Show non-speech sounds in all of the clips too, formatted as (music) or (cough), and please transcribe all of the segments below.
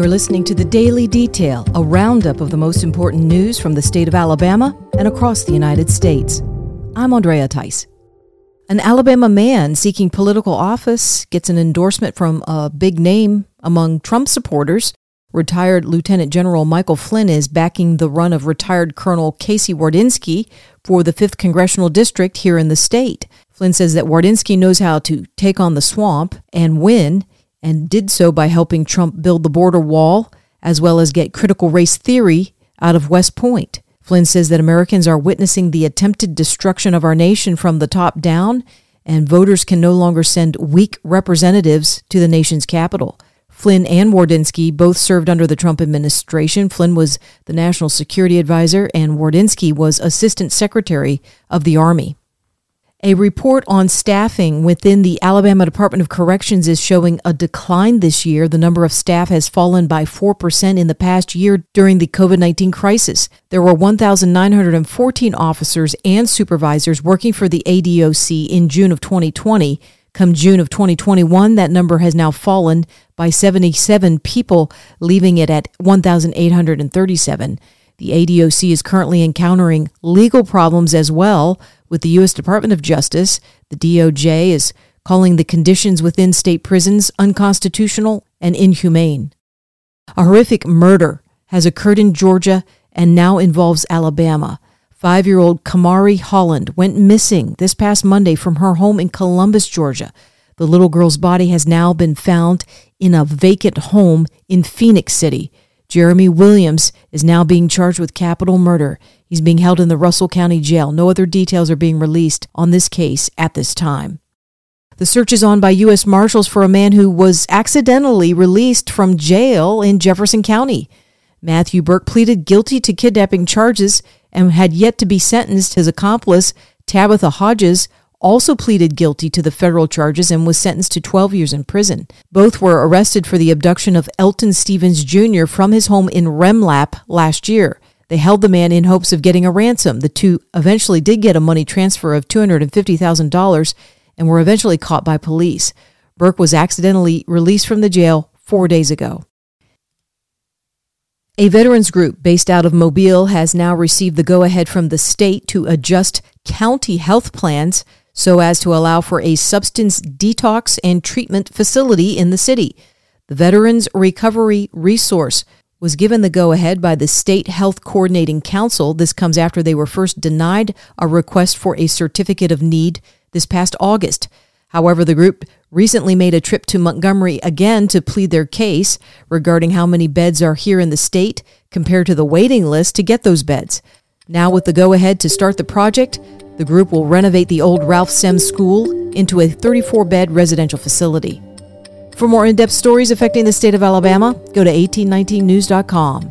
You're listening to the Daily Detail, a roundup of the most important news from the state of Alabama and across the United States. I'm Andrea Tice. An Alabama man seeking political office gets an endorsement from a big name among Trump supporters. Retired Lieutenant General Michael Flynn is backing the run of retired Colonel Casey Wardynski for the 5th Congressional District here in the state. Flynn says that Wardynski knows how to take on the swamp and win and did so by helping Trump build the border wall as well as get critical race theory out of West Point. Flynn says that Americans are witnessing the attempted destruction of our nation from the top down, and voters can no longer send weak representatives to the nation's capital. Flynn and Wardynski both served under the Trump administration. Flynn was the national security advisor, and Wardynski was assistant secretary of the Army. A report on staffing within the Alabama Department of Corrections is showing a decline this year. The number of staff has fallen by 4% in the past year during the COVID 19 crisis. There were 1,914 officers and supervisors working for the ADOC in June of 2020. Come June of 2021, that number has now fallen by 77 people, leaving it at 1,837. The ADOC is currently encountering legal problems as well with the U.S. Department of Justice. The DOJ is calling the conditions within state prisons unconstitutional and inhumane. A horrific murder has occurred in Georgia and now involves Alabama. Five year old Kamarie Holland went missing this past Monday from her home in Columbus, Georgia. The little girl's body has now been found in a vacant home in Phenix City. Jeremy Williams is now being charged with capital murder. He's being held in the Russell County Jail. No other details are being released on this case at this time. The search is on by U.S. Marshals for a man who was accidentally released from jail in Jefferson County. Matthew Burke pleaded guilty to kidnapping charges and had yet to be sentenced. His accomplice, Tabitha Hodges, also pleaded guilty to the federal charges and was sentenced to 12 years in prison. Both were arrested for the abduction of Elton Stephens Jr. from his home in Remlap last year. They held the man in hopes of getting a ransom. The two eventually did get a money transfer of $250,000 and were eventually caught by police. Burke was accidentally released from the jail four days ago. A veterans group based out of Mobile has now received the go ahead from the state to adjust county health plans so as to allow for a substance detox and treatment facility in the city. The Veterans Recovery Resource was given the go ahead by the State Health Coordinating Council. This comes after they were first denied a request for a certificate of need this past August. However, the group recently made a trip to Montgomery again to plead their case regarding how many beds are here in the state compared to the waiting list to get those beds. Now, with the go ahead to start the project, the group will renovate the old Ralph Semmes School into a 34 bed residential facility. For more in depth stories affecting the state of Alabama, go to 1819news.com.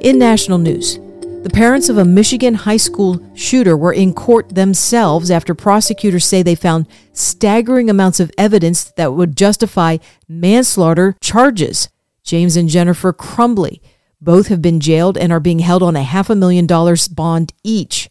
In national news, the parents of a Michigan high school shooter were in court themselves after prosecutors say they found staggering amounts of evidence that would justify manslaughter charges. James and Jennifer Crumbley both have been jailed and are being held on a half a million dollars bond each.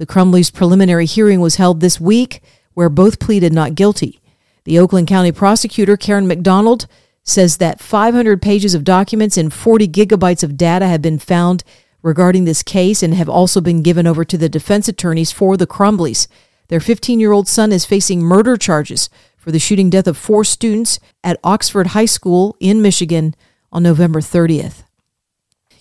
The Crumbleys' preliminary hearing was held this week, where both pleaded not guilty. The Oakland County prosecutor, Karen McDonald, says that 500 pages of documents and 40 gigabytes of data have been found regarding this case and have also been given over to the defense attorneys for the Crumbleys. Their 15 year old son is facing murder charges for the shooting death of four students at Oxford High School in Michigan on November 30th.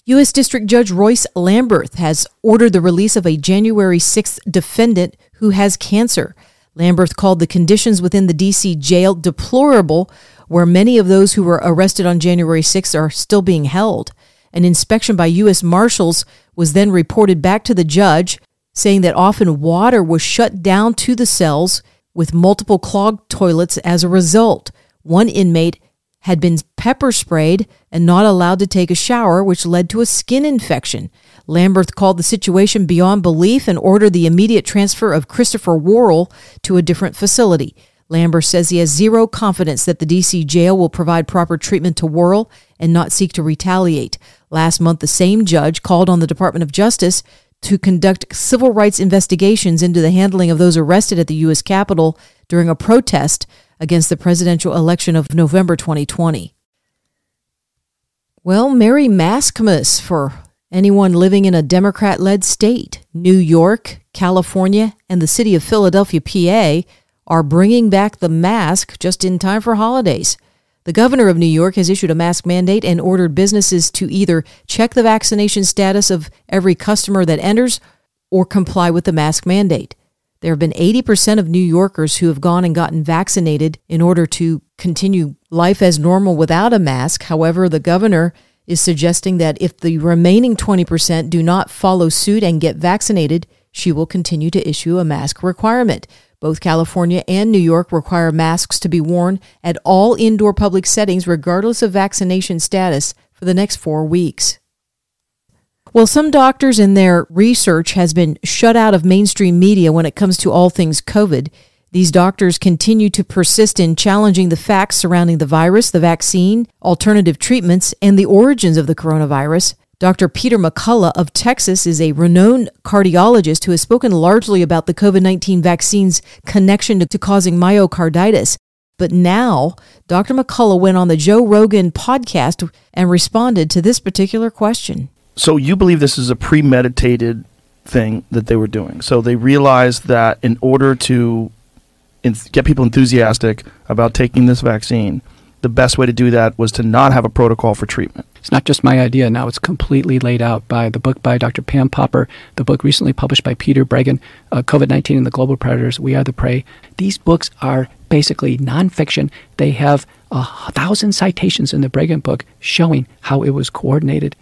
U.S. District Judge Royce Lamberth has ordered the release of a January 6th defendant who has cancer. Lamberth called the conditions within the D.C. jail deplorable, where many of those who were arrested on January 6th are still being held. An inspection by U.S. Marshals was then reported back to the judge, saying that often water was shut down to the cells with multiple clogged toilets as a result. One inmate had been pepper sprayed and not allowed to take a shower, which led to a skin infection. Lamberth called the situation beyond belief and ordered the immediate transfer of Christopher Worrell to a different facility. Lamberth says he has zero confidence that the DC jail will provide proper treatment to Worrell and not seek to retaliate. Last month, the same judge called on the Department of Justice to conduct civil rights investigations into the handling of those arrested at the U.S. Capitol during a protest against the presidential election of November 2020. Well, Merry Maskmas for anyone living in a Democrat led state. New York, California, and the city of Philadelphia, PA are bringing back the mask just in time for holidays. The governor of New York has issued a mask mandate and ordered businesses to either check the vaccination status of every customer that enters or comply with the mask mandate. There have been 80% of New Yorkers who have gone and gotten vaccinated in order to continue life as normal without a mask. However, the governor is suggesting that if the remaining 20% do not follow suit and get vaccinated, she will continue to issue a mask requirement. Both California and New York require masks to be worn at all indoor public settings, regardless of vaccination status, for the next four weeks. Well, some doctors in their research has been shut out of mainstream media when it comes to all things COVID. These doctors continue to persist in challenging the facts surrounding the virus, the vaccine, alternative treatments, and the origins of the coronavirus. Dr. Peter McCullough of Texas is a renowned cardiologist who has spoken largely about the COVID 19 vaccine's connection to, causing myocarditis. But now, Dr. McCullough went on the Joe Rogan podcast and responded to this particular question. So you believe this is a premeditated thing that they were doing. So they realized that in order to get people enthusiastic about taking this vaccine, the best way to do that was to not have a protocol for treatment. It's not just my idea. Now it's completely laid out by the book by Dr. Pam Popper, the book recently published by Peter Breggin, uh, COVID 19 and the Global Predators, We Are the Prey. These books are basically nonfiction. They have a thousand citations in the Breggin book showing how it was coordinated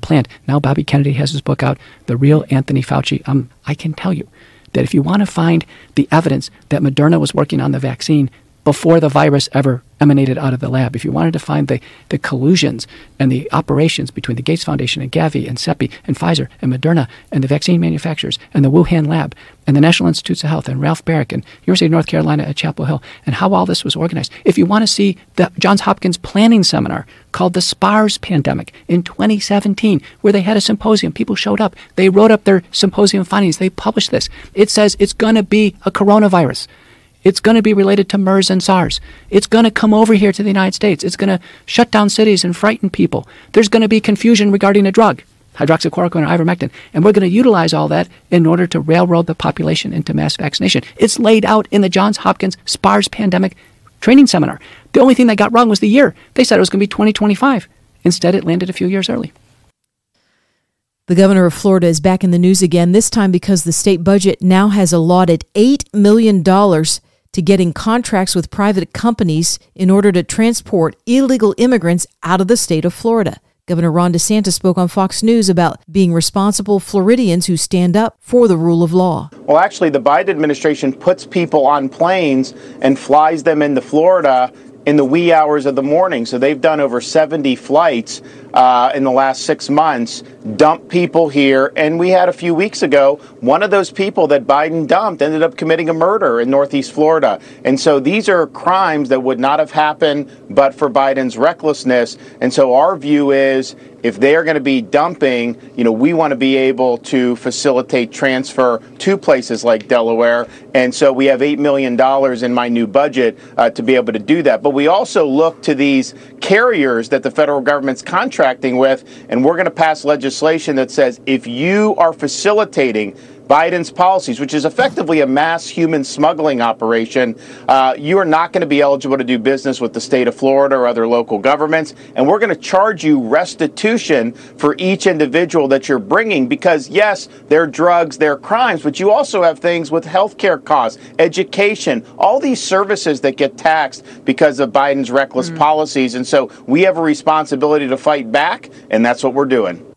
planned. Now Bobby Kennedy has his book out, The Real Anthony Fauci. Um, I can tell you that if you want to find the evidence that Moderna was working on the vaccine before the virus ever emanated out of the lab. If you wanted to find the, the collusions and the operations between the Gates Foundation and Gavi and CEPI and Pfizer and Moderna and the vaccine manufacturers and the Wuhan lab and the National Institutes of Health and Ralph Baric and University of North Carolina at Chapel Hill and how all this was organized. If you want to see the Johns Hopkins planning seminar called the SPARS pandemic in 2017, where they had a symposium, people showed up, they wrote up their symposium findings, they published this. It says it's going to be a coronavirus. It's going to be related to MERS and SARS. It's going to come over here to the United States. It's going to shut down cities and frighten people. There's going to be confusion regarding a drug, hydroxychloroquine or ivermectin. And we're going to utilize all that in order to railroad the population into mass vaccination. It's laid out in the Johns Hopkins SPARS pandemic training seminar. The only thing they got wrong was the year. They said it was going to be 2025. Instead, it landed a few years early. The governor of Florida is back in the news again, this time because the state budget now has allotted $8 million to getting contracts with private companies in order to transport illegal immigrants out of the state of Florida. Governor Ron DeSantis spoke on Fox News about being responsible Floridians who stand up for the rule of law. Well, actually, the Biden administration puts people on planes and flies them into Florida in the wee hours of the morning. So they've done over 70 flights uh, in the last six months, dumped people here. And we had a few weeks ago, one of those people that Biden dumped ended up committing a murder in Northeast Florida. And so these are crimes that would not have happened but for Biden's recklessness. And so our view is if they are going to be dumping, you know, we want to be able to facilitate transfer to places like Delaware. And so we have $8 million in my new budget uh, to be able to do that. But we also look to these carriers that the federal government's contracting with, and we're going to pass legislation that says if you are facilitating Biden's policies, which is effectively a mass human smuggling operation, uh, you are not going to be eligible to do business with the state of Florida or other local governments. And we're going to charge you restitution for each individual that you're bringing because, yes, they're drugs, they're crimes, but you also have things with healthcare costs, education, all these services that get taxed because of Biden's reckless mm-hmm. policies. And so we have a responsibility to fight back, and that's what we're doing.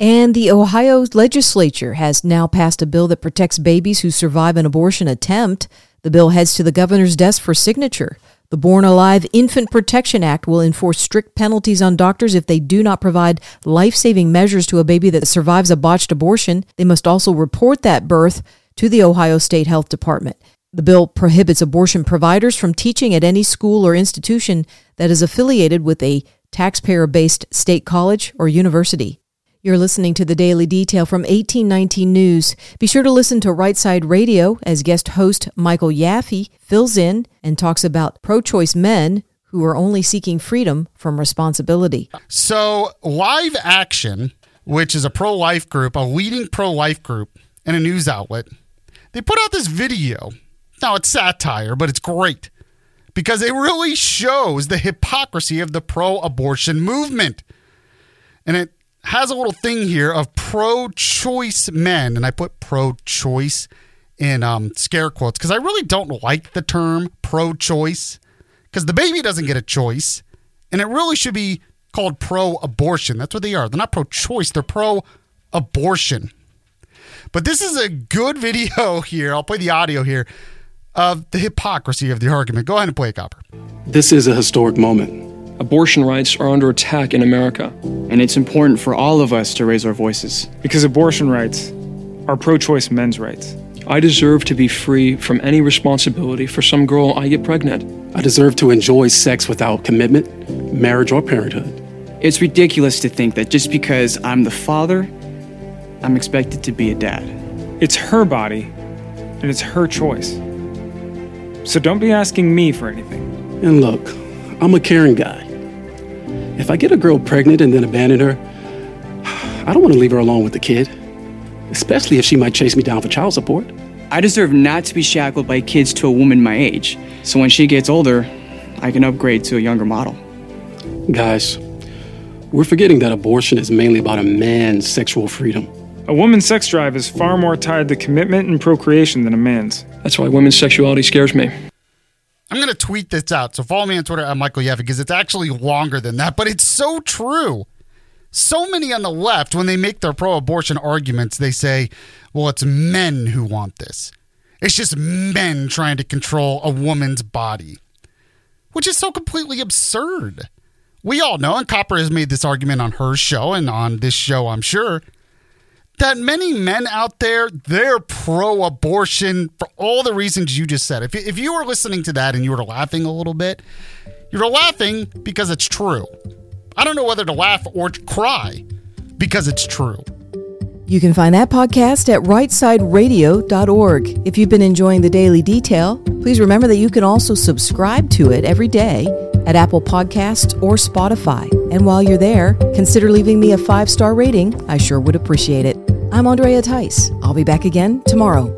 And the Ohio legislature has now passed a bill that protects babies who survive an abortion attempt. The bill heads to the governor's desk for signature. The Born Alive Infant Protection Act will enforce strict penalties on doctors if they do not provide life saving measures to a baby that survives a botched abortion. They must also report that birth to the Ohio State Health Department. The bill prohibits abortion providers from teaching at any school or institution that is affiliated with a taxpayer based state college or university. You're listening to the Daily Detail from 1819 News. Be sure to listen to Right Side Radio as guest host Michael Yaffe fills in and talks about pro choice men who are only seeking freedom from responsibility. So, Live Action, which is a pro life group, a leading pro life group, and a news outlet, they put out this video. Now, it's satire, but it's great because it really shows the hypocrisy of the pro abortion movement. And it has a little thing here of pro choice men, and I put pro choice in um, scare quotes because I really don't like the term pro choice because the baby doesn't get a choice, and it really should be called pro abortion. That's what they are. They're not pro choice, they're pro abortion. But this is a good (laughs) video here. I'll play the audio here of the hypocrisy of the argument. Go ahead and play it, Copper. This is a historic moment. Abortion rights are under attack in America. And it's important for all of us to raise our voices. Because abortion rights are pro choice men's rights. I deserve to be free from any responsibility for some girl I get pregnant. I deserve to enjoy sex without commitment, marriage, or parenthood. It's ridiculous to think that just because I'm the father, I'm expected to be a dad. It's her body, and it's her choice. So don't be asking me for anything. And look, I'm a caring guy. If I get a girl pregnant and then abandon her, I don't want to leave her alone with the kid, especially if she might chase me down for child support. I deserve not to be shackled by kids to a woman my age, so when she gets older, I can upgrade to a younger model. Guys, we're forgetting that abortion is mainly about a man's sexual freedom. A woman's sex drive is far more tied to commitment and procreation than a man's. That's why women's sexuality scares me. I'm going to tweet this out. So follow me on Twitter at Michael Yaffe because it's actually longer than that, but it's so true. So many on the left, when they make their pro abortion arguments, they say, well, it's men who want this. It's just men trying to control a woman's body, which is so completely absurd. We all know, and Copper has made this argument on her show and on this show, I'm sure, that many men out there, they're pro abortion for all the reasons you just said. If, if you were listening to that and you were laughing a little bit, you're laughing because it's true. I don't know whether to laugh or cry because it's true. You can find that podcast at rightsideradio.org. If you've been enjoying the Daily Detail, please remember that you can also subscribe to it every day at Apple Podcasts or Spotify. And while you're there, consider leaving me a five star rating. I sure would appreciate it. I'm Andrea Tice. I'll be back again tomorrow.